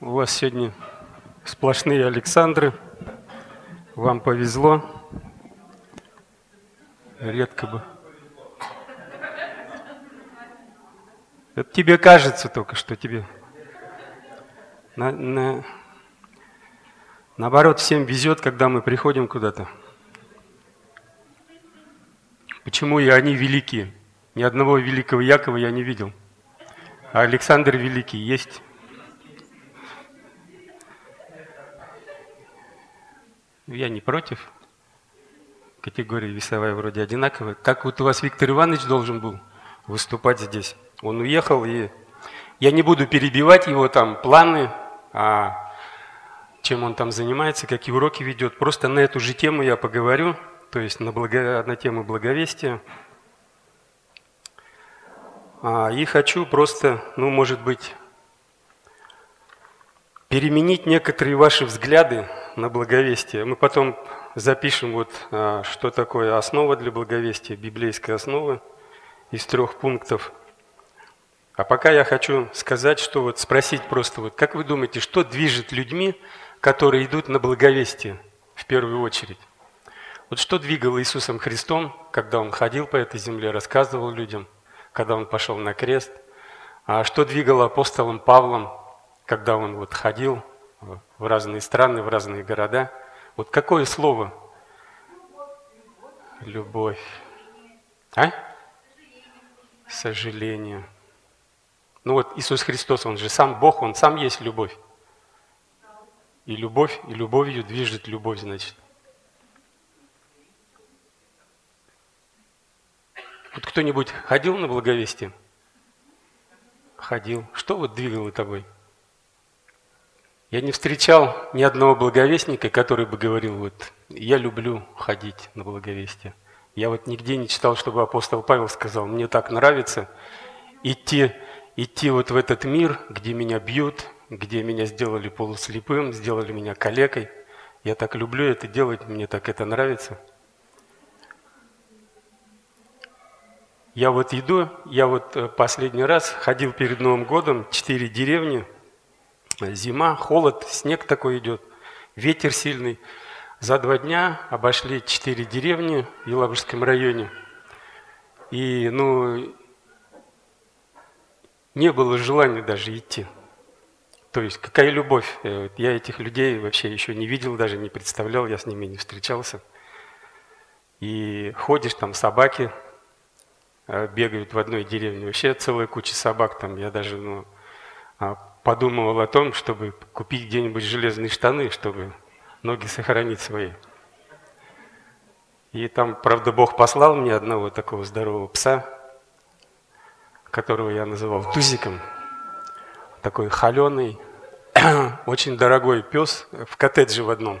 У вас сегодня сплошные Александры. Вам повезло. Редко бы. Это тебе кажется только, что тебе. На, на... Наоборот, всем везет, когда мы приходим куда-то. Почему и они великие? Ни одного великого Якова я не видел. А Александр Великий есть. Я не против. Категория весовая вроде одинаковая. Так вот у вас Виктор Иванович должен был выступать здесь. Он уехал, и я не буду перебивать его там планы, а чем он там занимается, какие уроки ведет. Просто на эту же тему я поговорю, то есть на, благо... на тему благовестия. А, и хочу просто, ну, может быть, переменить некоторые ваши взгляды на благовестие. Мы потом запишем, вот, а, что такое основа для благовестия, библейская основа из трех пунктов. А пока я хочу сказать, что вот спросить просто, вот, как вы думаете, что движет людьми, которые идут на благовестие в первую очередь? Вот что двигало Иисусом Христом, когда Он ходил по этой земле, рассказывал людям, когда Он пошел на крест? А что двигало апостолом Павлом, когда Он вот ходил в разные страны, в разные города. Вот какое слово? Любовь. А? Сожаление. Ну вот Иисус Христос, Он же сам Бог, Он сам есть любовь. И любовь, и любовью движет любовь, значит. Вот кто-нибудь ходил на благовестие? Ходил. Что вот двигало тобой? Я не встречал ни одного благовестника, который бы говорил, вот, я люблю ходить на благовестие. Я вот нигде не читал, чтобы апостол Павел сказал, мне так нравится идти, идти вот в этот мир, где меня бьют, где меня сделали полуслепым, сделали меня калекой. Я так люблю это делать, мне так это нравится. Я вот иду, я вот э, последний раз ходил перед Новым годом, четыре деревни – Зима, холод, снег такой идет, ветер сильный. За два дня обошли четыре деревни в Елабужском районе. И, ну, не было желания даже идти. То есть какая любовь? Э, я этих людей вообще еще не видел, даже не представлял, я с ними не встречался. И ходишь, там собаки э, бегают в одной деревне. Вообще целая куча собак там. Я даже ну, а, подумывал о том, чтобы купить где-нибудь железные штаны, чтобы ноги сохранить свои. И там, правда, Бог послал мне одного такого здорового пса, которого я называл Тузиком. Такой холеный, очень дорогой пес в коттедже в одном.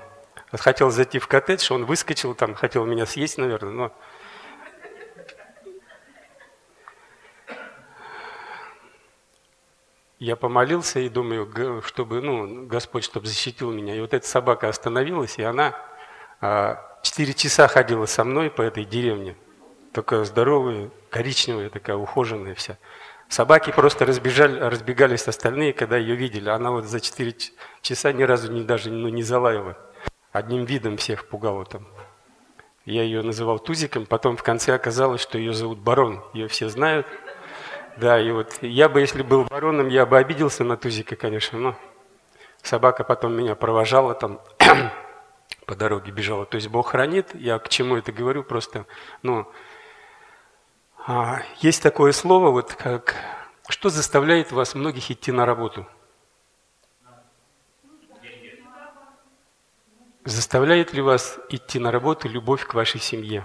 Хотел зайти в коттедж, он выскочил там, хотел меня съесть, наверное, но Я помолился и думаю, чтобы, ну, Господь, чтобы защитил меня. И вот эта собака остановилась, и она а, четыре часа ходила со мной по этой деревне. Такая здоровая, коричневая, такая ухоженная вся. Собаки просто разбежали, разбегались остальные, когда ее видели. Она вот за четыре часа ни разу не, даже ну, не залаяла. Одним видом всех пугала там. Я ее называл Тузиком, потом в конце оказалось, что ее зовут Барон. Ее все знают. Да, и вот я бы, если был бароном, я бы обиделся на Тузика, конечно, но собака потом меня провожала там, по дороге бежала. То есть Бог хранит, я к чему это говорю, просто, ну, а, есть такое слово, вот как, что заставляет вас многих идти на работу? Заставляет ли вас идти на работу любовь к вашей семье?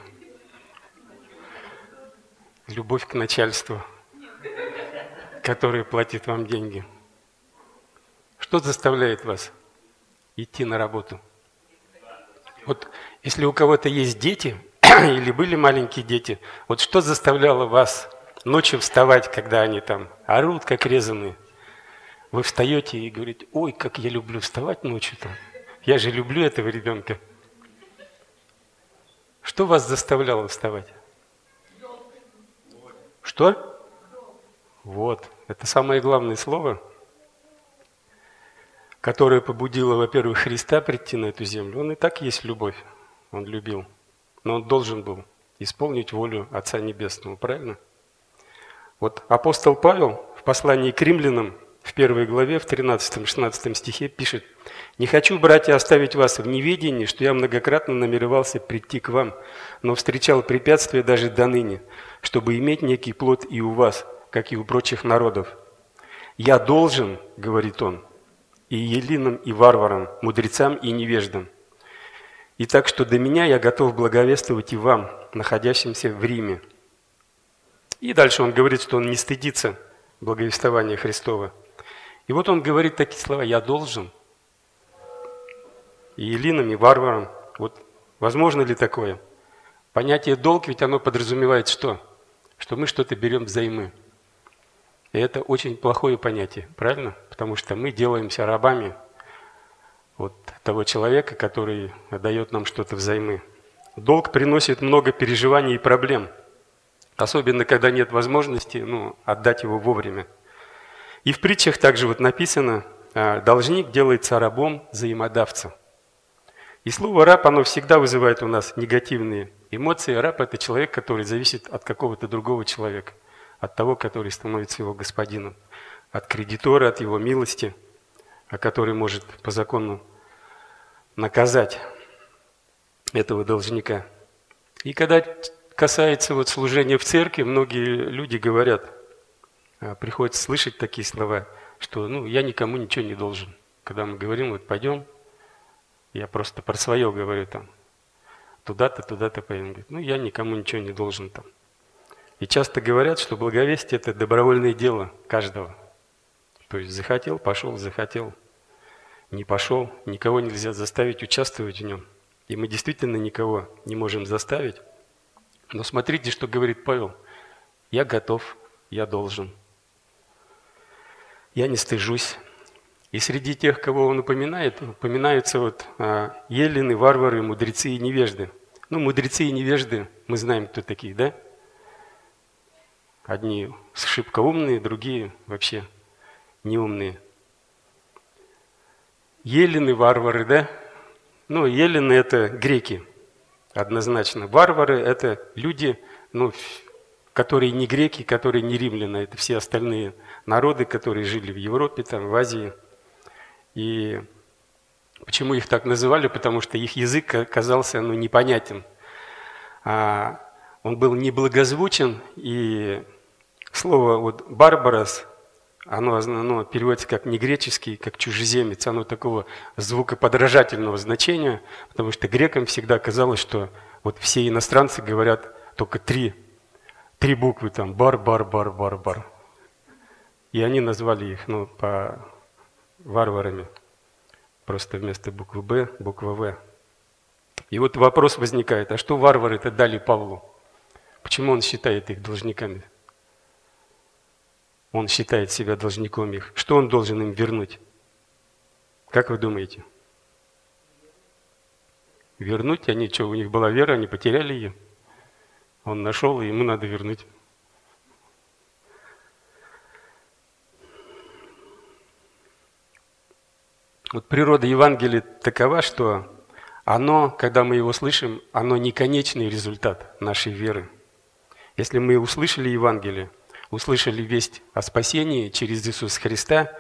Любовь к начальству – который платит вам деньги? Что заставляет вас идти на работу? Вот если у кого-то есть дети или были маленькие дети, вот что заставляло вас ночью вставать, когда они там орут, как резаные? Вы встаете и говорите, ой, как я люблю вставать ночью там. Я же люблю этого ребенка. Что вас заставляло вставать? Что? Вот, это самое главное слово. которая побудила, во-первых, Христа прийти на эту землю, он и так есть любовь, он любил. Но он должен был исполнить волю Отца Небесного, правильно? Вот апостол Павел в послании к римлянам в первой главе, в 13-16 стихе пишет, «Не хочу, братья, оставить вас в неведении, что я многократно намеревался прийти к вам, но встречал препятствия даже до ныне, чтобы иметь некий плод и у вас, как и у прочих народов. Я должен, — говорит он, — и елинам, и варварам, мудрецам и невеждам. И так что до меня я готов благовествовать и вам, находящимся в Риме». И дальше он говорит, что он не стыдится благовествования Христова – и вот он говорит такие слова, я должен. И Елинам, и варварам. Вот возможно ли такое? Понятие долг, ведь оно подразумевает что? Что мы что-то берем взаймы. И это очень плохое понятие, правильно? Потому что мы делаемся рабами вот того человека, который дает нам что-то взаймы. Долг приносит много переживаний и проблем. Особенно, когда нет возможности ну, отдать его вовремя. И в притчах также вот написано, а, должник делается рабом взаимодавца. И слово «раб», оно всегда вызывает у нас негативные эмоции. Раб – это человек, который зависит от какого-то другого человека, от того, который становится его господином, от кредитора, от его милости, а который может по закону наказать этого должника. И когда касается вот служения в церкви, многие люди говорят – а, приходится слышать такие слова, что ну, я никому ничего не должен. Когда мы говорим, вот пойдем, я просто про свое говорю там, туда-то, туда-то пойдем. Говорит, ну, я никому ничего не должен там. И часто говорят, что благовестие – это добровольное дело каждого. То есть захотел – пошел, захотел – не пошел. Никого нельзя заставить участвовать в нем. И мы действительно никого не можем заставить. Но смотрите, что говорит Павел. Я готов, я должен – я не стыжусь. И среди тех, кого он упоминает, упоминаются вот а, елены, варвары, мудрецы и невежды. Ну, мудрецы и невежды, мы знаем, кто такие, да? Одни шибко умные, другие вообще неумные. Елены, варвары, да? Ну, елены – это греки, однозначно. Варвары – это люди, ну, которые не греки, которые не римляне, это все остальные народы, которые жили в Европе, там, в Азии. И почему их так называли? Потому что их язык казался ну, непонятен. А он был неблагозвучен, и слово вот «барбарос», оно, оно переводится как негреческий, как чужеземец, оно такого звукоподражательного значения, потому что грекам всегда казалось, что вот все иностранцы говорят только три три буквы там бар, бар, бар, бар, бар. И они назвали их ну, по варварами. Просто вместо буквы Б буква В. И вот вопрос возникает, а что варвары-то дали Павлу? Почему он считает их должниками? Он считает себя должником их. Что он должен им вернуть? Как вы думаете? Вернуть? Они что, у них была вера, они потеряли ее? Он нашел, и ему надо вернуть. Вот природа Евангелия такова, что оно, когда мы его слышим, оно не конечный результат нашей веры. Если мы услышали Евангелие, услышали весть о спасении через Иисуса Христа,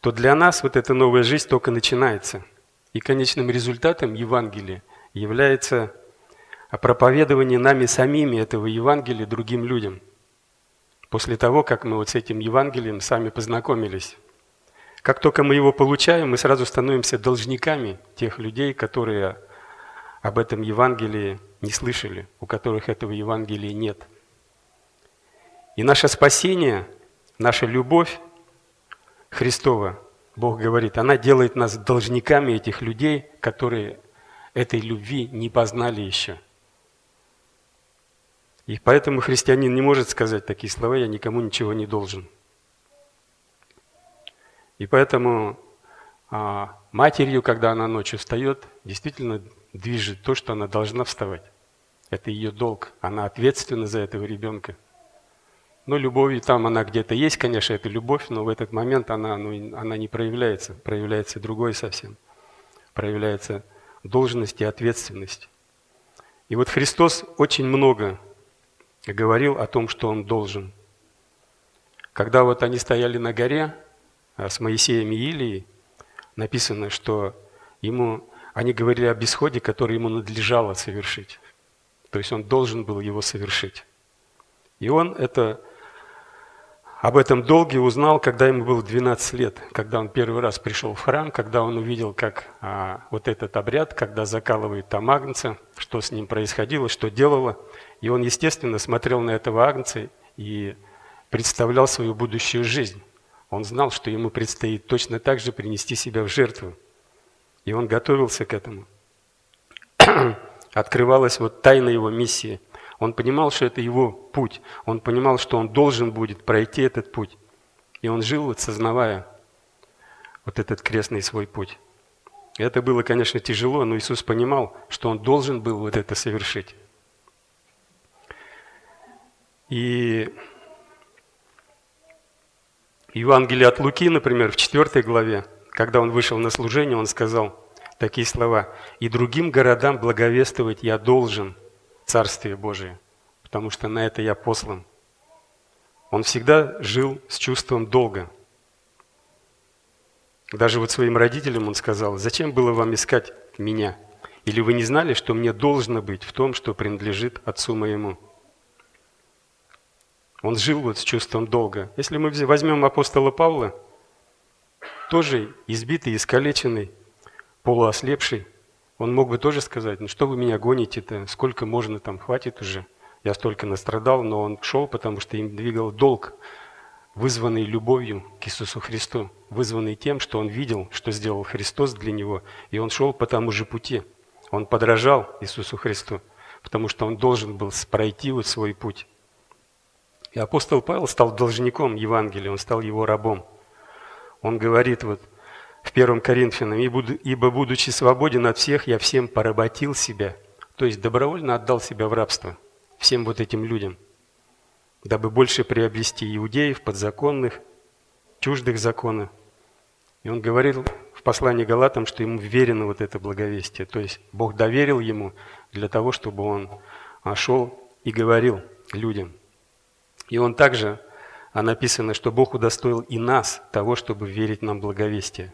то для нас вот эта новая жизнь только начинается. И конечным результатом Евангелия является о проповедовании нами самими этого Евангелия другим людям. После того, как мы вот с этим Евангелием сами познакомились. Как только мы его получаем, мы сразу становимся должниками тех людей, которые об этом Евангелии не слышали, у которых этого Евангелия нет. И наше спасение, наша любовь Христова, Бог говорит, она делает нас должниками этих людей, которые этой любви не познали еще – и поэтому христианин не может сказать такие слова «я никому ничего не должен». И поэтому а, матерью, когда она ночью встает, действительно движет то, что она должна вставать. Это ее долг. Она ответственна за этого ребенка. Но любовь там она где-то есть, конечно, это любовь, но в этот момент она, ну, она не проявляется, проявляется другой совсем. Проявляется должность и ответственность. И вот Христос очень много говорил о том, что Он должен. Когда вот они стояли на горе а, с Моисеем и Илией, написано, что ему, они говорили об исходе, который ему надлежало совершить. То есть он должен был его совершить. И он это, об этом долге узнал, когда ему было 12 лет, когда он первый раз пришел в храм, когда он увидел, как а, вот этот обряд, когда закалывают там агнца, что с ним происходило, что делало. И он, естественно, смотрел на этого агнца и представлял свою будущую жизнь. Он знал, что ему предстоит точно так же принести себя в жертву. И он готовился к этому. Открывалась вот тайна его миссии. Он понимал, что это его путь. Он понимал, что он должен будет пройти этот путь. И он жил, вот сознавая вот этот крестный свой путь. И это было, конечно, тяжело, но Иисус понимал, что он должен был вот это совершить. И Евангелие от Луки, например, в 4 главе, когда он вышел на служение, он сказал такие слова. «И другим городам благовествовать я должен Царствие Божие, потому что на это я послан». Он всегда жил с чувством долга. Даже вот своим родителям он сказал, «Зачем было вам искать меня? Или вы не знали, что мне должно быть в том, что принадлежит Отцу моему?» Он жил вот с чувством долга. Если мы возьмем апостола Павла, тоже избитый, искалеченный, полуослепший, он мог бы тоже сказать, ну что вы меня гоните-то, сколько можно там, хватит уже. Я столько настрадал, но он шел, потому что им двигал долг, вызванный любовью к Иисусу Христу, вызванный тем, что он видел, что сделал Христос для него, и он шел по тому же пути. Он подражал Иисусу Христу, потому что он должен был пройти вот свой путь. И апостол Павел стал должником Евангелия, он стал его рабом. Он говорит вот в 1 Коринфянам, «Ибо, будучи свободен от всех, я всем поработил себя». То есть добровольно отдал себя в рабство всем вот этим людям, дабы больше приобрести иудеев, подзаконных, чуждых закона. И он говорил в послании Галатам, что ему верено вот это благовестие. То есть Бог доверил ему для того, чтобы он шел и говорил людям. И он также, а написано, что Бог удостоил и нас того, чтобы верить нам благовестие.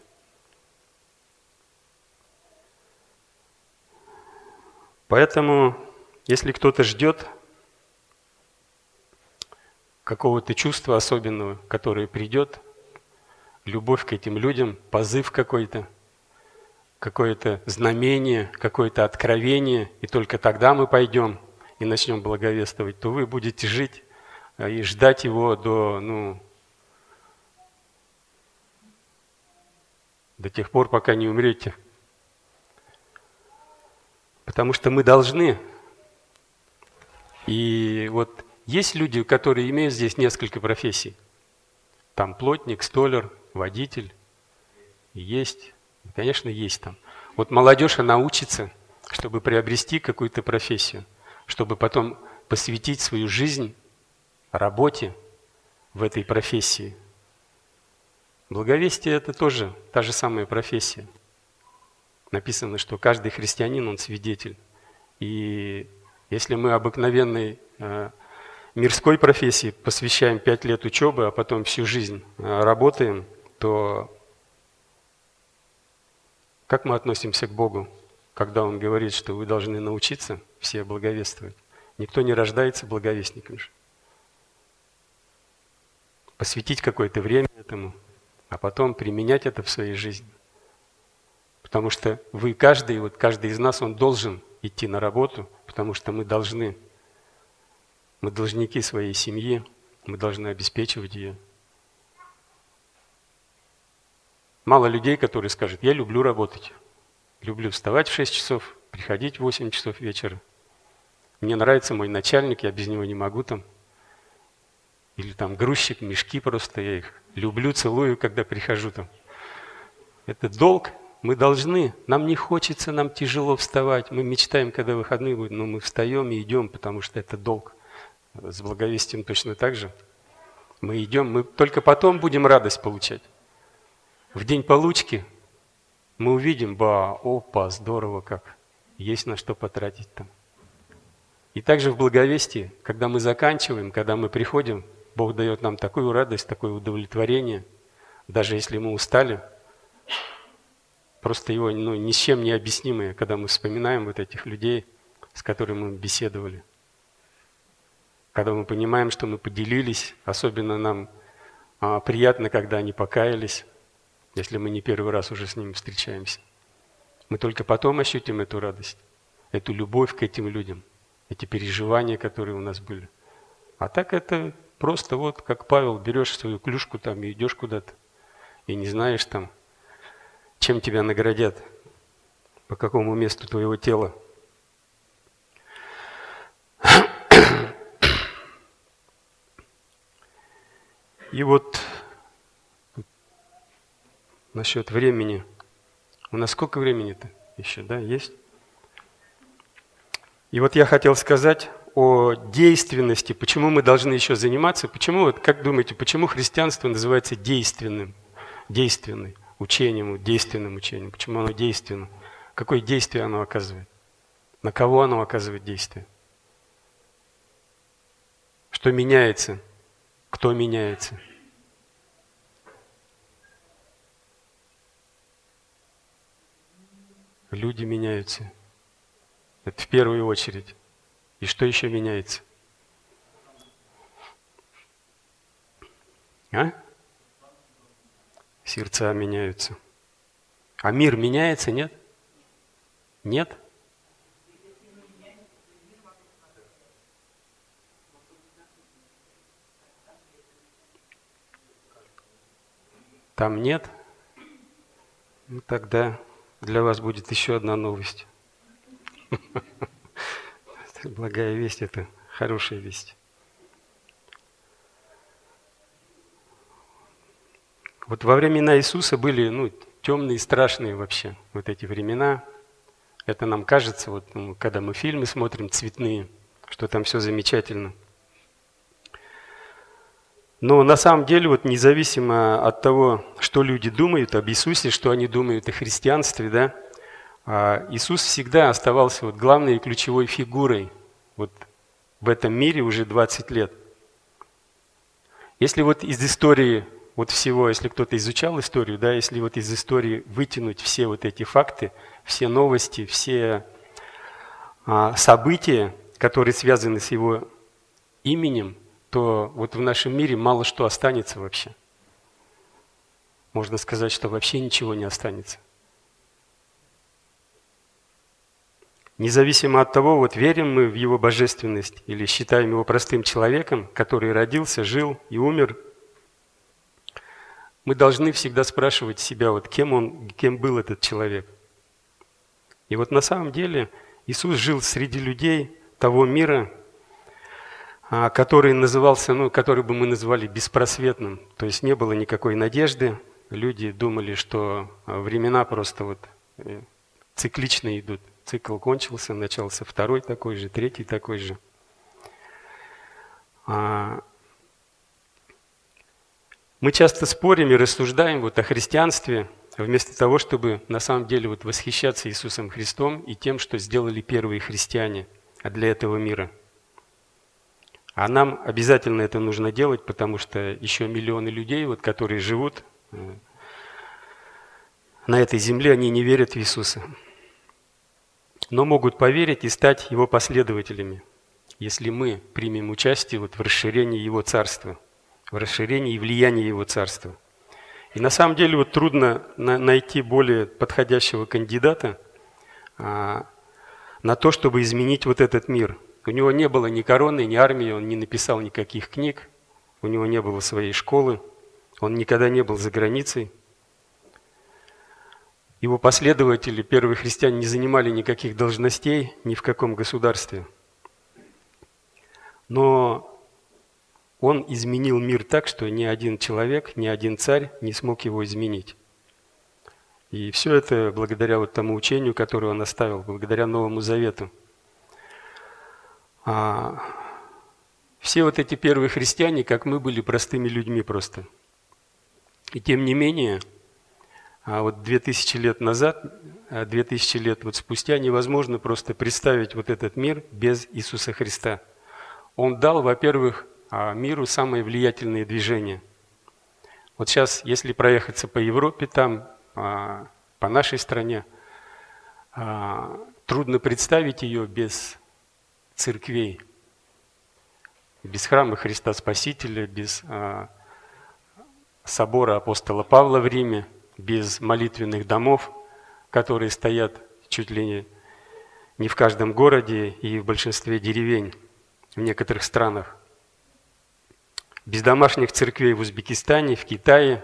Поэтому, если кто-то ждет какого-то чувства особенного, которое придет, любовь к этим людям, позыв какой-то, какое-то знамение, какое-то откровение, и только тогда мы пойдем и начнем благовествовать, то вы будете жить а, и ждать его до, ну, до тех пор, пока не умрете. Потому что мы должны. И вот есть люди, которые имеют здесь несколько профессий. Там плотник, столер, водитель. Есть. Конечно, есть там. Вот молодежь, она учится, чтобы приобрести какую-то профессию, чтобы потом посвятить свою жизнь работе в этой профессии. Благовестие – это тоже та же самая профессия. Написано, что каждый христианин, он свидетель. И если мы обыкновенной э, мирской профессии посвящаем пять лет учебы, а потом всю жизнь э, работаем, то как мы относимся к Богу, когда Он говорит, что вы должны научиться все благовествовать? Никто не рождается благовестником же посвятить какое-то время этому, а потом применять это в своей жизни. Потому что вы каждый, вот каждый из нас, он должен идти на работу, потому что мы должны, мы должники своей семьи, мы должны обеспечивать ее. Мало людей, которые скажут, я люблю работать, люблю вставать в 6 часов, приходить в 8 часов вечера. Мне нравится мой начальник, я без него не могу там или там грузчик, мешки просто, я их люблю, целую, когда прихожу там. Это долг, мы должны, нам не хочется, нам тяжело вставать. Мы мечтаем, когда выходные будут, но мы встаем и идем, потому что это долг. С благовестием точно так же. Мы идем, мы только потом будем радость получать. В день получки мы увидим, ба, опа, здорово как, есть на что потратить там. И также в благовестии, когда мы заканчиваем, когда мы приходим, Бог дает нам такую радость, такое удовлетворение, даже если мы устали, просто его ну, ни с чем не объяснимое, когда мы вспоминаем вот этих людей, с которыми мы беседовали. Когда мы понимаем, что мы поделились, особенно нам а, приятно, когда они покаялись, если мы не первый раз уже с ними встречаемся. Мы только потом ощутим эту радость, эту любовь к этим людям, эти переживания, которые у нас были. А так это просто вот, как Павел, берешь свою клюшку там и идешь куда-то, и не знаешь там, чем тебя наградят, по какому месту твоего тела. И вот насчет времени. У нас сколько времени-то еще, да, есть? И вот я хотел сказать о действенности, почему мы должны еще заниматься, почему, вот как думаете, почему христианство называется действенным, действенным учением, действенным учением, почему оно действенно, какое действие оно оказывает, на кого оно оказывает действие, что меняется, кто меняется – Люди меняются. Это в первую очередь. И что еще меняется? А? Сердца меняются. А мир меняется, нет? Нет? Там нет? Ну тогда для вас будет еще одна новость. Благая весть – это хорошая весть. Вот во времена Иисуса были ну, темные, страшные вообще вот эти времена. Это нам кажется, вот, ну, когда мы фильмы смотрим цветные, что там все замечательно – но на самом деле, вот независимо от того, что люди думают об Иисусе, что они думают о христианстве, да, а, Иисус всегда оставался вот главной и ключевой фигурой вот в этом мире уже 20 лет. Если вот из истории вот всего, если кто-то изучал историю, да, если вот из истории вытянуть все вот эти факты, все новости, все а, события, которые связаны с его именем – то вот в нашем мире мало что останется вообще. Можно сказать, что вообще ничего не останется. Независимо от того, вот верим мы в Его божественность или считаем Его простым человеком, который родился, жил и умер, мы должны всегда спрашивать себя, вот кем, он, кем был этот человек. И вот на самом деле Иисус жил среди людей того мира, а, который назывался, ну, который бы мы называли беспросветным. То есть не было никакой надежды. Люди думали, что а, времена просто вот э, циклично идут. Цикл кончился, начался второй такой же, третий такой же. Мы часто спорим и рассуждаем вот о христианстве, вместо того, чтобы на самом деле вот восхищаться Иисусом Христом и тем, что сделали первые христиане для этого мира – а нам обязательно это нужно делать, потому что еще миллионы людей, вот, которые живут э, на этой земле, они не верят в Иисуса. Но могут поверить и стать Его последователями, если мы примем участие вот в расширении Его Царства, в расширении и влиянии Его Царства. И на самом деле вот трудно найти более подходящего кандидата а, на то, чтобы изменить вот этот мир – у него не было ни короны, ни армии, он не написал никаких книг, у него не было своей школы, он никогда не был за границей. Его последователи, первые христиане, не занимали никаких должностей ни в каком государстве. Но он изменил мир так, что ни один человек, ни один царь не смог его изменить. И все это благодаря вот тому учению, которое он оставил, благодаря Новому Завету. А, все вот эти первые христиане, как мы, были простыми людьми просто. И тем не менее, а вот 2000 лет назад, 2000 лет вот спустя невозможно просто представить вот этот мир без Иисуса Христа. Он дал, во-первых, а, миру самые влиятельные движения. Вот сейчас, если проехаться по Европе, там, а, по нашей стране, трудно представить ее без церквей, без храма Христа Спасителя, без собора апостола Павла в Риме, без молитвенных домов, которые стоят чуть ли не, не в каждом городе и в большинстве деревень в некоторых странах. Без домашних церквей в Узбекистане, в Китае.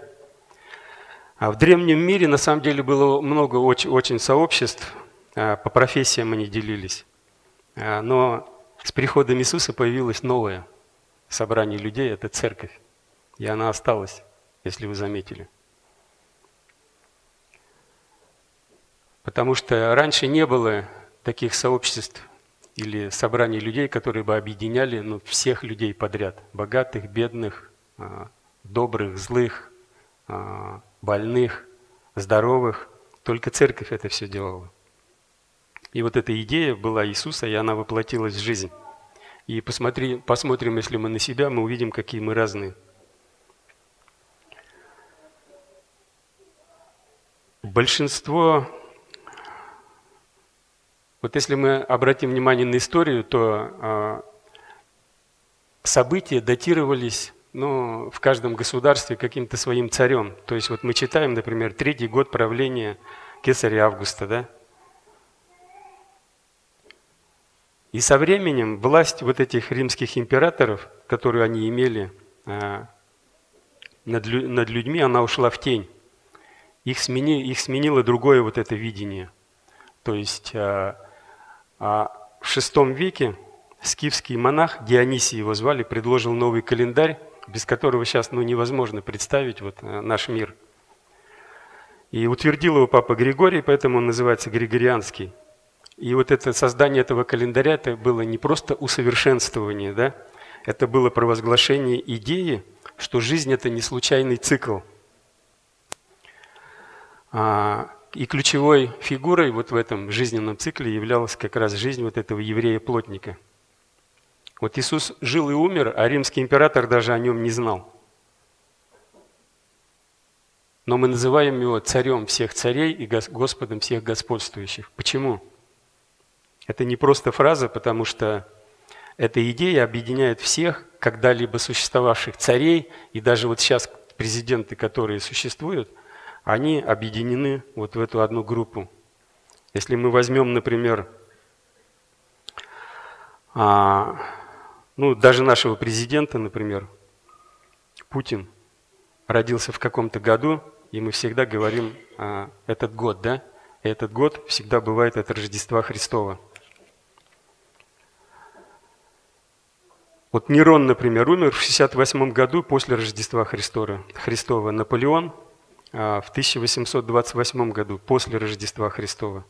А в древнем мире на самом деле было много очень, очень сообществ, а, по профессиям они делились. А, но с приходом Иисуса появилось новое собрание людей, это церковь. И она осталась если вы заметили. Потому что раньше не было таких сообществ или собраний людей, которые бы объединяли ну, всех людей подряд. Богатых, бедных, а, добрых, злых, а, больных, здоровых. Только церковь это все делала. И вот эта идея была Иисуса, и она воплотилась в жизнь. И посмотри, посмотрим, если мы на себя, мы увидим, какие мы разные. Большинство, вот если мы обратим внимание на историю, то а, события датировались ну, в каждом государстве каким-то своим царем. То есть вот мы читаем, например, третий год правления кесаря Августа, да? И со временем власть вот этих римских императоров, которую они имели а, над людьми, она ушла в тень их, смени, их сменило другое вот это видение. То есть а, в шестом веке скифский монах, Дионисий его звали, предложил новый календарь, без которого сейчас ну, невозможно представить вот, э, наш мир. И утвердил его папа Григорий, поэтому он называется Григорианский. И вот это создание этого календаря, это было не просто усовершенствование, да? это было провозглашение идеи, что жизнь – это не случайный цикл – а, и ключевой фигурой вот в этом жизненном цикле являлась как раз жизнь вот этого еврея-плотника. Вот Иисус жил и умер, а римский император даже о нем не знал. Но мы называем его царем всех царей и Господом всех господствующих. Почему? Это не просто фраза, потому что эта идея объединяет всех когда-либо существовавших царей, и даже вот сейчас президенты, которые существуют – они объединены вот в эту одну группу. Если мы возьмем, например, а, ну, даже нашего президента, например, Путин родился в каком-то году, и мы всегда говорим а, этот год, да? И этот год всегда бывает от Рождества Христова. Вот Нерон, например, умер в 68 году после Рождества Христова. Христова. Наполеон в 1828 году, после Рождества Христова.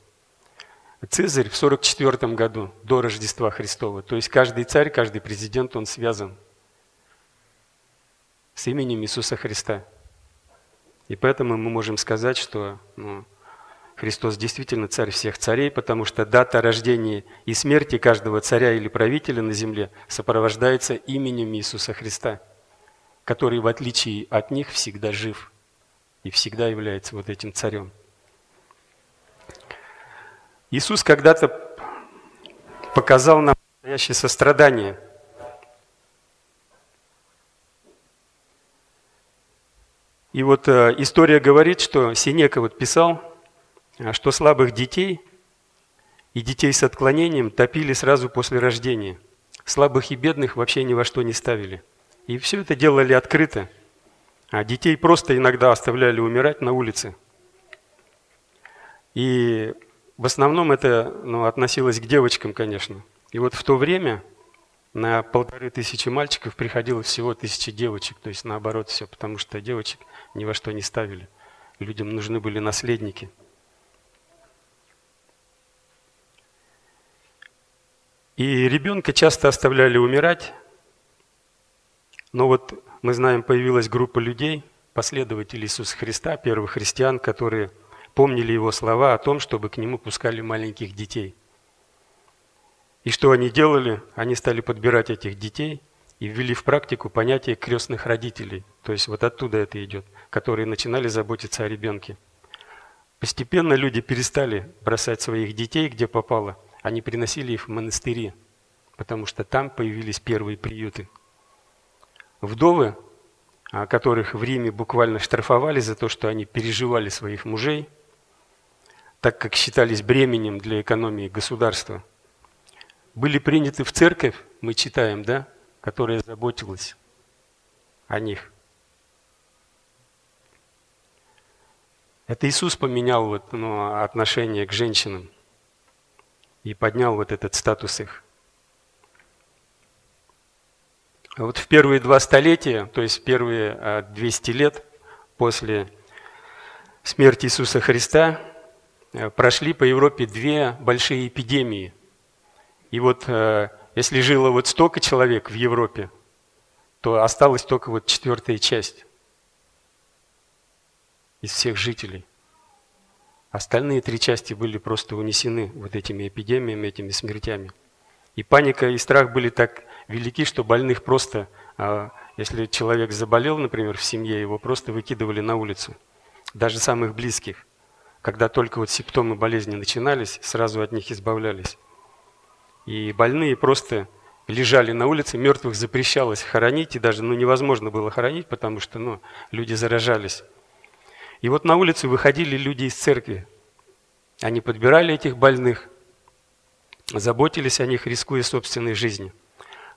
Цезарь в 44 году, до Рождества Христова. То есть каждый царь, каждый президент, он связан с именем Иисуса Христа. И поэтому мы можем сказать, что ну, Христос действительно царь всех царей, потому что дата рождения и смерти каждого царя или правителя на земле сопровождается именем Иисуса Христа, который, в отличие от них, всегда жив – и всегда является вот этим царем. Иисус когда-то показал нам настоящее сострадание. И вот э, история говорит, что Синека вот писал, э, что слабых детей и детей с отклонением топили сразу после рождения. Слабых и бедных вообще ни во что не ставили. И все это делали открыто – а детей просто иногда оставляли умирать на улице. И в основном это ну, относилось к девочкам, конечно. И вот в то время на полторы тысячи мальчиков приходилось всего тысячи девочек. То есть наоборот все, потому что девочек ни во что не ставили. Людям нужны были наследники. И ребенка часто оставляли умирать, Но вот мы знаем, появилась группа людей, последователей Иисуса Христа, первых христиан, которые помнили его слова о том, чтобы к нему пускали маленьких детей. И что они делали? Они стали подбирать этих детей и ввели в практику понятие крестных родителей. То есть вот оттуда это идет, которые начинали заботиться о ребенке. Постепенно люди перестали бросать своих детей, где попало. Они приносили их в монастыри, потому что там появились первые приюты. Вдовы, которых в Риме буквально штрафовали за то, что они переживали своих мужей, так как считались бременем для экономии государства, были приняты в церковь, мы читаем, да, которая заботилась о них. Это Иисус поменял вот, ну, отношение к женщинам и поднял вот этот статус их. А вот в первые два столетия, то есть первые 200 а, лет после смерти Иисуса Христа, э, прошли по Европе две большие эпидемии. И вот э, если жило вот столько человек в Европе, то осталась только вот четвертая часть из всех жителей. Остальные три части были просто унесены вот этими эпидемиями, этими смертями. И паника и страх были так велики, что больных просто, а, если человек заболел, например, в семье, его просто выкидывали на улицу. Даже самых близких. Когда только вот симптомы болезни начинались, сразу от них избавлялись. И больные просто лежали на улице, мертвых запрещалось хоронить, и даже ну, невозможно было хоронить, потому что ну, люди заражались. И вот на улицу выходили люди из церкви. Они подбирали этих больных, заботились о них, рискуя собственной жизнью.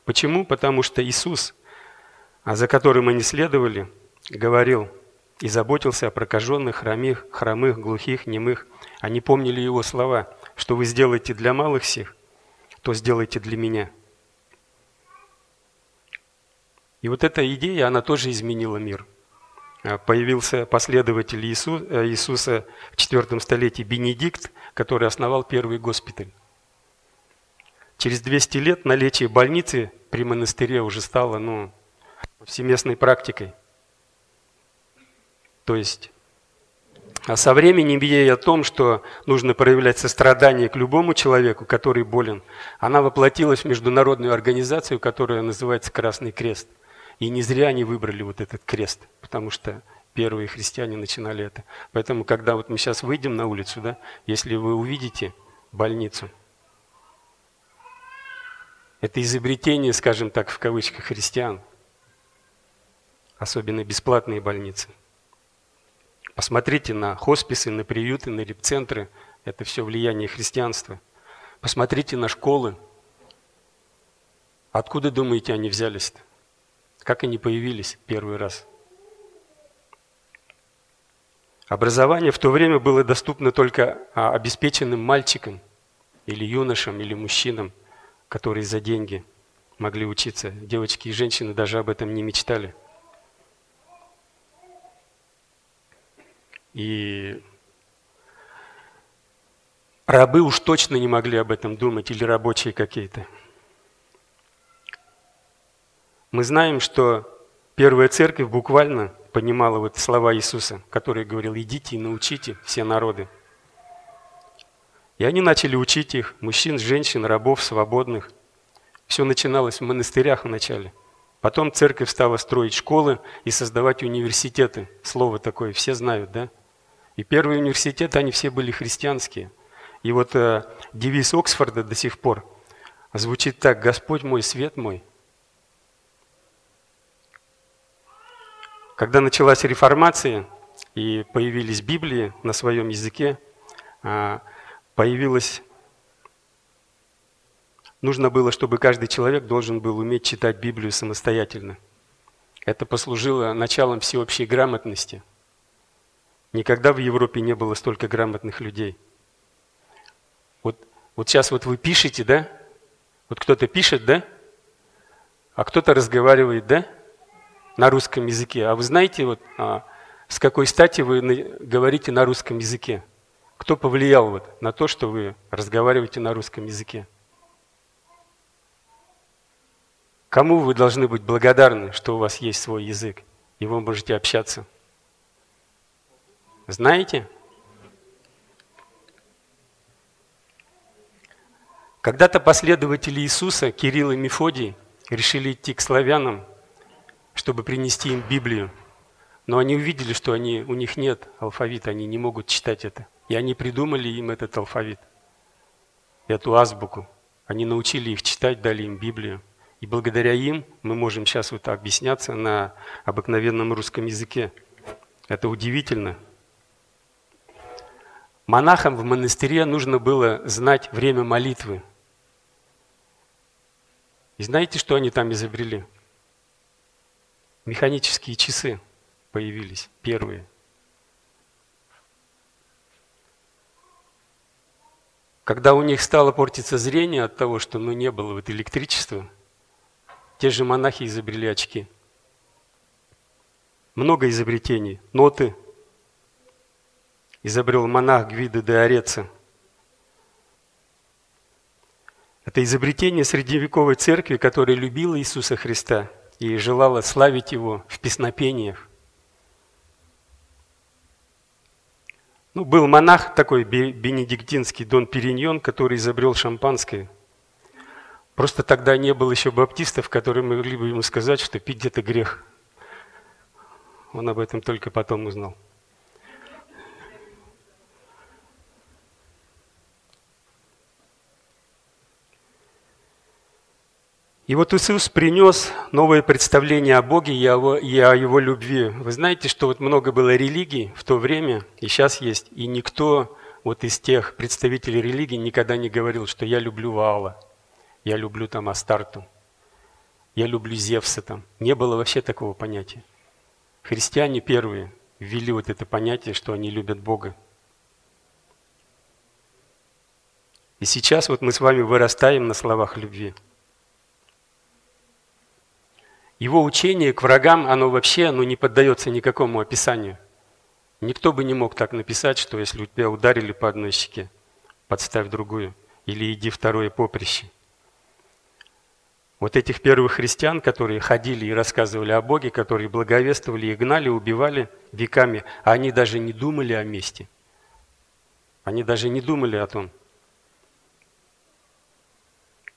Почему? Потому что Иисус, а за которым они следовали, говорил и заботился о прокаженных, хромых, хромых, глухих, немых. Они помнили Его слова, что вы сделаете для малых сих, то сделайте для меня. И вот эта идея, она тоже изменила мир – Э, появился последователь э, Иисуса в IV столетии Бенедикт, который основал первый госпиталь. Через 200 лет наличие больницы при монастыре уже стало ну, всеместной практикой. То есть а со временем идея о том, что нужно проявлять сострадание к любому человеку, который болен, она воплотилась в международную организацию, которая называется Красный Крест – и не зря они выбрали вот этот крест, потому что первые христиане начинали это. Поэтому, когда вот мы сейчас выйдем на улицу, да, если вы увидите больницу, это изобретение, скажем так, в кавычках, христиан, особенно бесплатные больницы. Посмотрите на хосписы, на приюты, на репцентры. Это все влияние христианства. Посмотрите на школы. Откуда, думаете, они взялись-то? Как они появились первый раз? Образование в то время было доступно только а, обеспеченным мальчикам или юношам, или мужчинам, которые за деньги могли учиться. Девочки и женщины даже об этом не мечтали. И рабы уж точно не могли об этом думать, или рабочие какие-то. Мы знаем, что первая церковь буквально понимала вот слова Иисуса, который говорил, идите и научите все народы. И они начали учить их, мужчин, женщин, рабов, свободных. Все начиналось в монастырях вначале. Потом церковь стала строить школы и создавать университеты. Слово такое, все знают, да? И первые университеты, они все были христианские. И вот э, девиз Оксфорда до сих пор звучит так, «Господь мой, свет мой, Когда началась реформация и появились Библии на своем языке, а, появилось... Нужно было, чтобы каждый человек должен был уметь читать Библию самостоятельно. Это послужило началом всеобщей грамотности. Никогда в Европе не было столько грамотных людей. Вот, вот сейчас вот вы пишете, да? Вот кто-то пишет, да? А кто-то разговаривает, да? на русском языке. А вы знаете, вот, а, с какой стати вы говорите на русском языке? Кто повлиял вот на то, что вы разговариваете на русском языке? Кому вы должны быть благодарны, что у вас есть свой язык, и вы можете общаться? Знаете? Когда-то последователи Иисуса, Кирилл и Мефодий, решили идти к славянам, чтобы принести им Библию. Но они увидели, что они, у них нет алфавита, они не могут читать это. И они придумали им этот алфавит, эту азбуку. Они научили их читать, дали им Библию. И благодаря им мы можем сейчас вот объясняться на обыкновенном русском языке. Это удивительно. Монахам в монастыре нужно было знать время молитвы. И знаете, что они там изобрели? Механические часы появились, первые. Когда у них стало портиться зрение от того, что ну, не было вот электричества, те же монахи изобрели очки. Много изобретений. Ноты изобрел монах Гвида де Ореца – Это изобретение средневековой церкви, которая любила Иисуса Христа и желала славить Его в песнопениях. Ну, был монах такой бенедиктинский, Дон Периньон, который изобрел шампанское. Просто тогда не было еще баптистов, которые могли бы ему сказать, что пить это грех. Он об этом только потом узнал. И вот Иисус принес новое представление о Боге и о, и о Его любви. Вы знаете, что вот много было религий в то время, и сейчас есть, и никто вот из тех представителей религии никогда не говорил, что я люблю Ваала, я люблю там Астарту, я люблю Зевса там. Не было вообще такого понятия. Христиане первые ввели вот это понятие, что они любят Бога. И сейчас вот мы с вами вырастаем на словах любви – его учение к врагам, оно вообще оно не поддается никакому описанию. Никто бы не мог так написать, что если у тебя ударили по одной щеке, подставь другую, или иди второе поприще. Вот этих первых христиан, которые ходили и рассказывали о Боге, которые благовествовали и гнали, убивали веками, а они даже не думали о мести. Они даже не думали о том,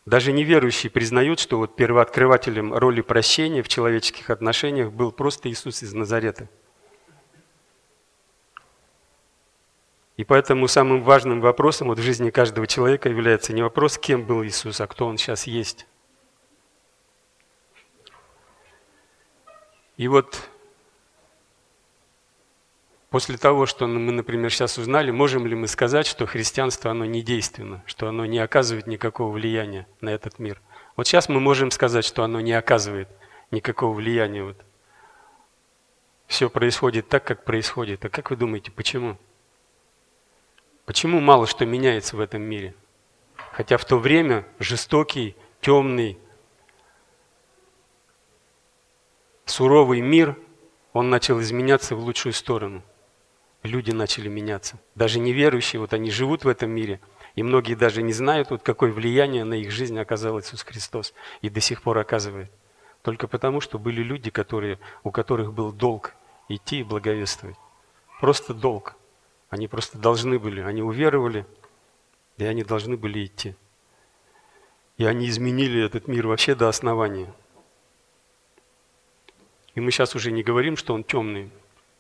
даже неверующие признают, что вот первооткрывателем роли прощения в человеческих отношениях был просто Иисус из Назарета. И поэтому самым важным вопросом вот в жизни каждого человека является не вопрос, кем был Иисус, а кто он сейчас есть. И вот После того, что мы, например, сейчас узнали, можем ли мы сказать, что христианство, оно не действенно, что оно не оказывает никакого влияния на этот мир? Вот сейчас мы можем сказать, что оно не оказывает никакого влияния. Вот. Все происходит так, как происходит. А как вы думаете, почему? Почему мало что меняется в этом мире? Хотя в то время жестокий, темный, суровый мир, он начал изменяться в лучшую сторону люди начали меняться. Даже неверующие, вот они живут в этом мире, и многие даже не знают, вот какое влияние на их жизнь оказал Иисус Христос и до сих пор оказывает. Только потому, что были люди, которые, у которых был долг идти и благовествовать. Просто долг. Они просто должны были, они уверовали, и они должны были идти. И они изменили этот мир вообще до основания. И мы сейчас уже не говорим, что он темный.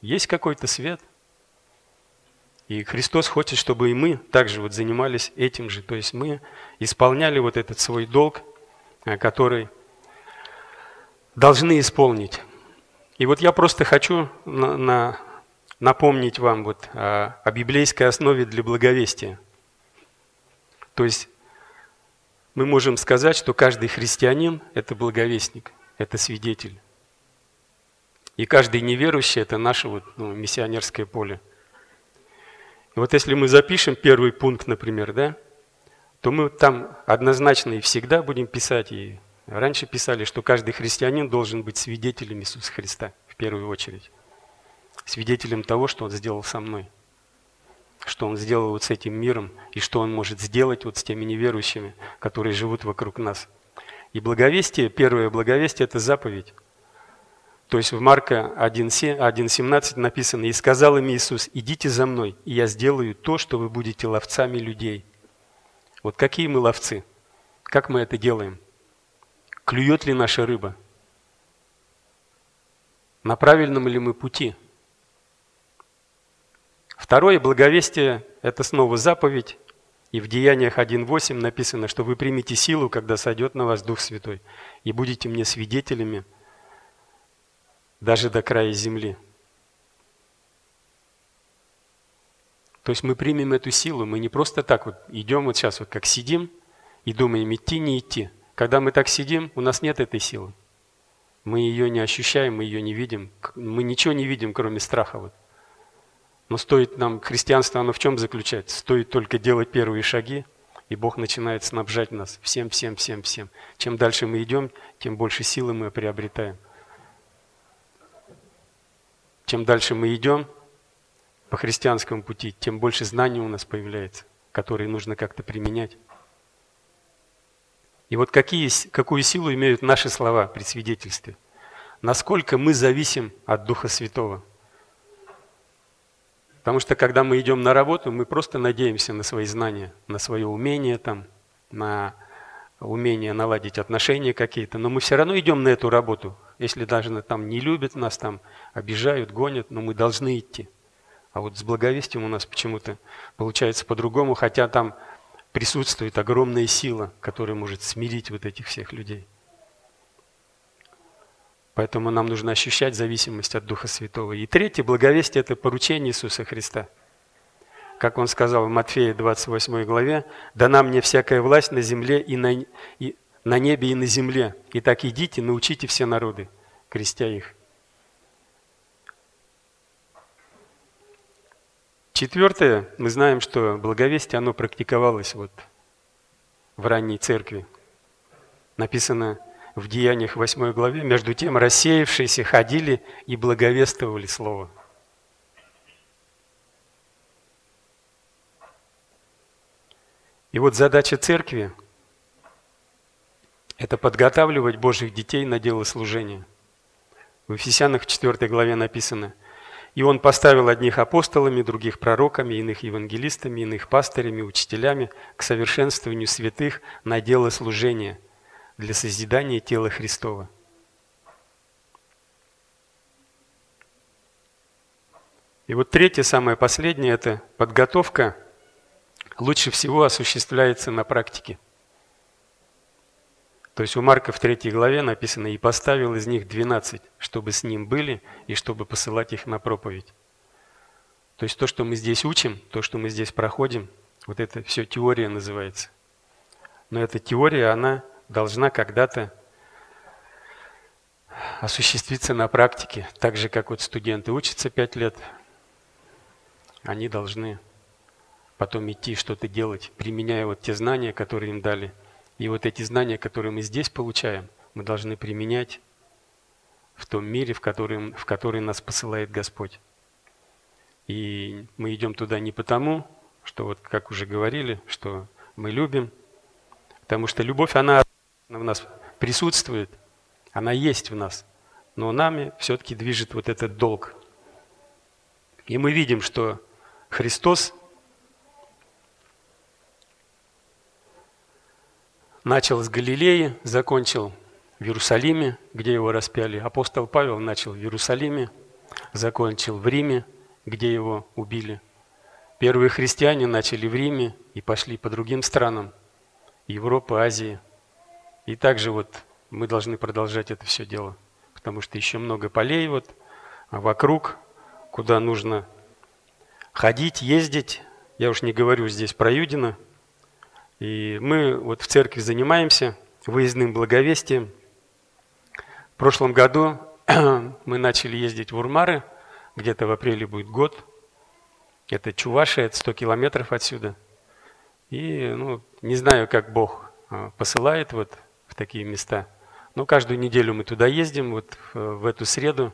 Есть какой-то свет – и Христос хочет, чтобы и мы также вот занимались этим же. То есть мы исполняли вот этот свой долг, э, который должны исполнить. И вот я просто хочу на, на, напомнить вам вот о, о библейской основе для благовестия. То есть мы можем сказать, что каждый христианин – это благовестник, это свидетель. И каждый неверующий – это наше вот, ну, миссионерское поле – вот если мы запишем первый пункт, например, да, то мы там однозначно и всегда будем писать, и раньше писали, что каждый христианин должен быть свидетелем Иисуса Христа в первую очередь. Свидетелем того, что Он сделал со мной, что Он сделал вот с этим миром, и что Он может сделать вот с теми неверующими, которые живут вокруг нас. И благовестие, первое благовестие – это заповедь. То есть в Марка 1.17 написано, «И сказал им Иисус, идите за мной, и я сделаю то, что вы будете ловцами людей». Вот какие мы ловцы? Как мы это делаем? Клюет ли наша рыба? На правильном ли мы пути? Второе благовестие – это снова заповедь. И в Деяниях 1.8 написано, что вы примете силу, когда сойдет на вас Дух Святой, и будете мне свидетелями даже до края земли. То есть мы примем эту силу, мы не просто так вот идем вот сейчас вот как сидим и думаем идти, не идти. Когда мы так сидим, у нас нет этой силы. Мы ее не ощущаем, мы ее не видим. Мы ничего не видим, кроме страха. Вот. Но стоит нам, христианство, оно в чем заключается? Стоит только делать первые шаги, и Бог начинает снабжать нас всем, всем, всем, всем. Чем дальше мы идем, тем больше силы мы приобретаем. Чем дальше мы идем по христианскому пути, тем больше знаний у нас появляется, которые нужно как-то применять. И вот какие, какую силу имеют наши слова при свидетельстве? Насколько мы зависим от Духа Святого? Потому что когда мы идем на работу, мы просто надеемся на свои знания, на свое умение, там, на умение наладить отношения какие-то, но мы все равно идем на эту работу. Если даже там не любят нас, там обижают, гонят, но мы должны идти. А вот с благовестием у нас почему-то получается по-другому, хотя там присутствует огромная сила, которая может смирить вот этих всех людей. Поэтому нам нужно ощущать зависимость от Духа Святого. И третье, благовестие – это поручение Иисуса Христа. Как Он сказал в Матфея 28 главе, «Дана мне всякая власть на земле и на, и на небе и на земле. Итак, идите, научите все народы, крестя их». Четвертое, мы знаем, что благовестие, оно практиковалось вот в ранней церкви. Написано в Деяниях 8 главе, между тем рассеявшиеся ходили и благовествовали Слово. И вот задача церкви – это подготавливать Божьих детей на дело служения. В Ефесянах 4 главе написано – и он поставил одних апостолами, других пророками, иных евангелистами, иных пастырями, учителями к совершенствованию святых на дело служения для созидания тела Христова. И вот третье, самое последнее, это подготовка лучше всего осуществляется на практике – то есть у Марка в третьей главе написано «И поставил из них двенадцать, чтобы с ним были и чтобы посылать их на проповедь». То есть то, что мы здесь учим, то, что мы здесь проходим, вот это все теория называется. Но эта теория, она должна когда-то осуществиться на практике. Так же, как вот студенты учатся пять лет, они должны потом идти что-то делать, применяя вот те знания, которые им дали – и вот эти знания, которые мы здесь получаем, мы должны применять в том мире, в который, в который нас посылает Господь. И мы идем туда не потому, что вот как уже говорили, что мы любим, потому что любовь, она в нас присутствует, она есть в нас, но нами все-таки движет вот этот долг. И мы видим, что Христос Начал с Галилеи, закончил в Иерусалиме, где его распяли. Апостол Павел начал в Иерусалиме, закончил в Риме, где его убили. Первые христиане начали в Риме и пошли по другим странам, Европы, Азии. И также вот мы должны продолжать это все дело, потому что еще много полей вот вокруг, куда нужно ходить, ездить. Я уж не говорю здесь про Юдина, и мы вот в церкви занимаемся выездным благовестием. В прошлом году мы начали ездить в Урмары, где-то в апреле будет год. Это Чувашия, это 100 километров отсюда. И ну, не знаю, как Бог а, посылает вот в такие места. Но каждую неделю мы туда ездим. Вот в эту среду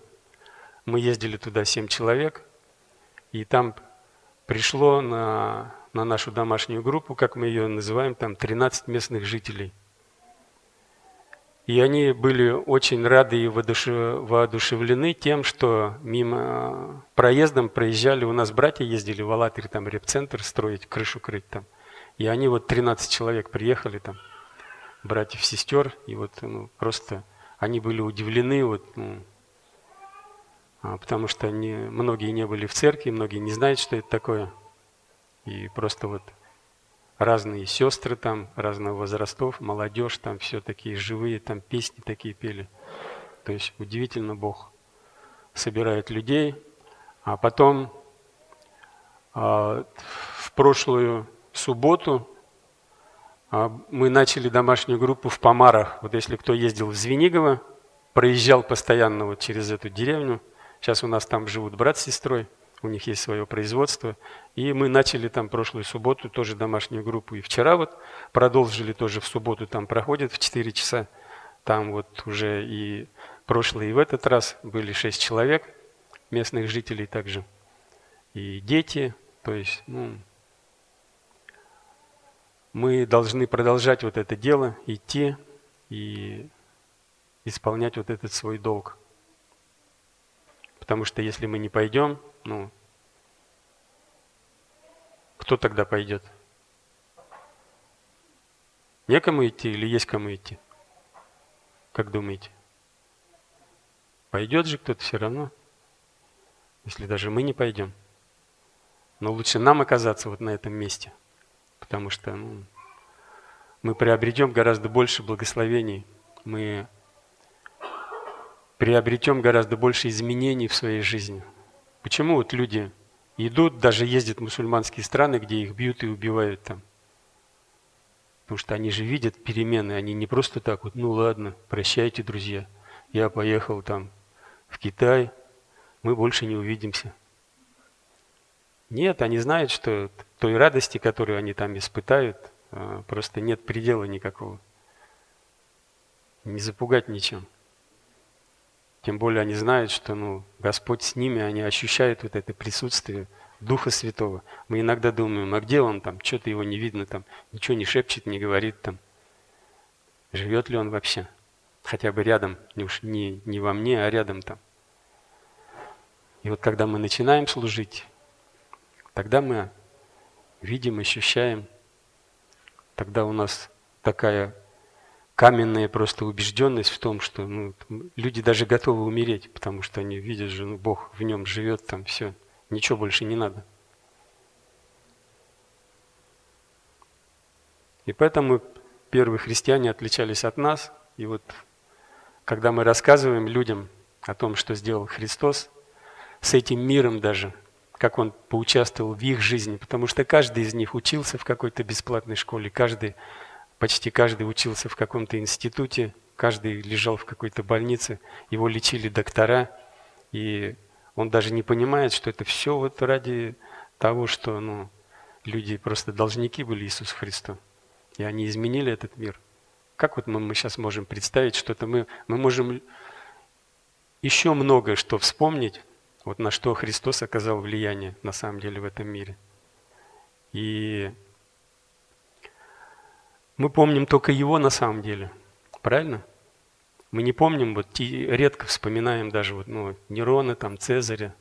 мы ездили туда 7 человек. И там пришло на на нашу домашнюю группу, как мы ее называем, там 13 местных жителей. И они были очень рады и воодушевлены тем, что мимо проездом проезжали, у нас братья ездили в Алатырь, там репцентр строить, крышу крыть там. И они вот 13 человек приехали там, братьев, сестер, и вот ну, просто они были удивлены, вот, ну, потому что они, многие не были в церкви, многие не знают, что это такое. И просто вот разные сестры там, разных возрастов, молодежь там, все такие живые, там песни такие пели. То есть удивительно Бог собирает людей. А потом а, в прошлую субботу а, мы начали домашнюю группу в Помарах. Вот если кто ездил в Звенигово, проезжал постоянно вот через эту деревню. Сейчас у нас там живут брат с сестрой у них есть свое производство. И мы начали там прошлую субботу тоже домашнюю группу. И вчера вот продолжили тоже в субботу, там проходит в 4 часа. Там вот уже и прошлый, и в этот раз были 6 человек, местных жителей также. И дети, то есть, ну, мы должны продолжать вот это дело, идти и исполнять вот этот свой долг. Потому что если мы не пойдем, ну, кто тогда пойдет? Некому идти или есть кому идти? Как думаете? Пойдет же кто-то все равно, если даже мы не пойдем. Но лучше нам оказаться вот на этом месте, потому что ну, мы приобретем гораздо больше благословений, мы приобретем гораздо больше изменений в своей жизни – Почему вот люди идут, даже ездят в мусульманские страны, где их бьют и убивают там? Потому что они же видят перемены, они не просто так вот, ну ладно, прощайте, друзья, я поехал там в Китай, мы больше не увидимся. Нет, они знают, что той радости, которую они там испытают, а, просто нет предела никакого. Не запугать ничем. Тем более они знают, что ну, Господь с ними, они ощущают вот это присутствие Духа Святого. Мы иногда думаем, а где он там, что-то его не видно там, ничего не шепчет, не говорит там. Живет ли он вообще? Хотя бы рядом, не уж не, не во мне, а рядом там. И вот когда мы начинаем служить, тогда мы видим, ощущаем, тогда у нас такая каменная просто убежденность в том, что ну, люди даже готовы умереть, потому что они видят же, ну, Бог в нем живет, там все, ничего больше не надо. И поэтому первые христиане отличались от нас. И вот когда мы рассказываем людям о том, что сделал Христос, с этим миром даже, как Он поучаствовал в их жизни, потому что каждый из них учился в какой-то бесплатной школе, каждый Почти каждый учился в каком-то институте, каждый лежал в какой-то больнице, его лечили доктора, и он даже не понимает, что это все вот ради того, что ну, люди просто должники были Иисусу Христу. И они изменили этот мир. Как вот мы, мы сейчас можем представить что-то, мы, мы можем еще многое что вспомнить, вот на что Христос оказал влияние на самом деле в этом мире. И мы помним только его на самом деле. Правильно? Мы не помним, вот редко вспоминаем даже вот, ну, Нерона, там, Цезаря,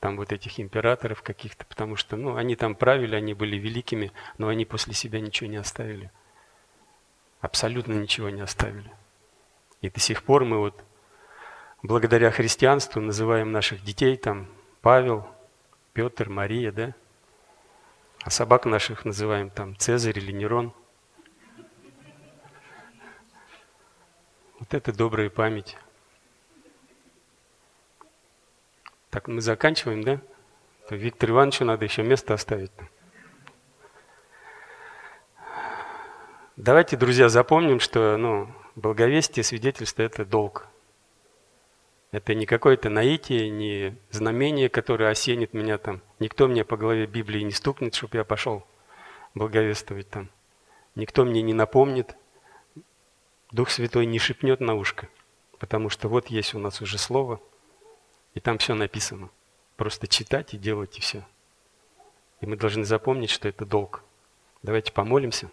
там вот этих императоров каких-то, потому что ну, они там правили, они были великими, но они после себя ничего не оставили. Абсолютно ничего не оставили. И до сих пор мы вот благодаря христианству называем наших детей там Павел, Петр, Мария, да? А собак наших называем там Цезарь или Нерон – Вот это добрая память. Так, мы заканчиваем, да? То Виктору Ивановичу надо еще место оставить. Давайте, друзья, запомним, что ну, благовестие, свидетельство – это долг. Это не какое-то наитие, не знамение, которое осенит меня там. Никто мне по голове Библии не стукнет, чтобы я пошел благовествовать там. Никто мне не напомнит – Дух Святой не шепнет на ушко, потому что вот есть у нас уже слово, и там все написано. Просто читать и делать, и все. И мы должны запомнить, что это долг. Давайте помолимся.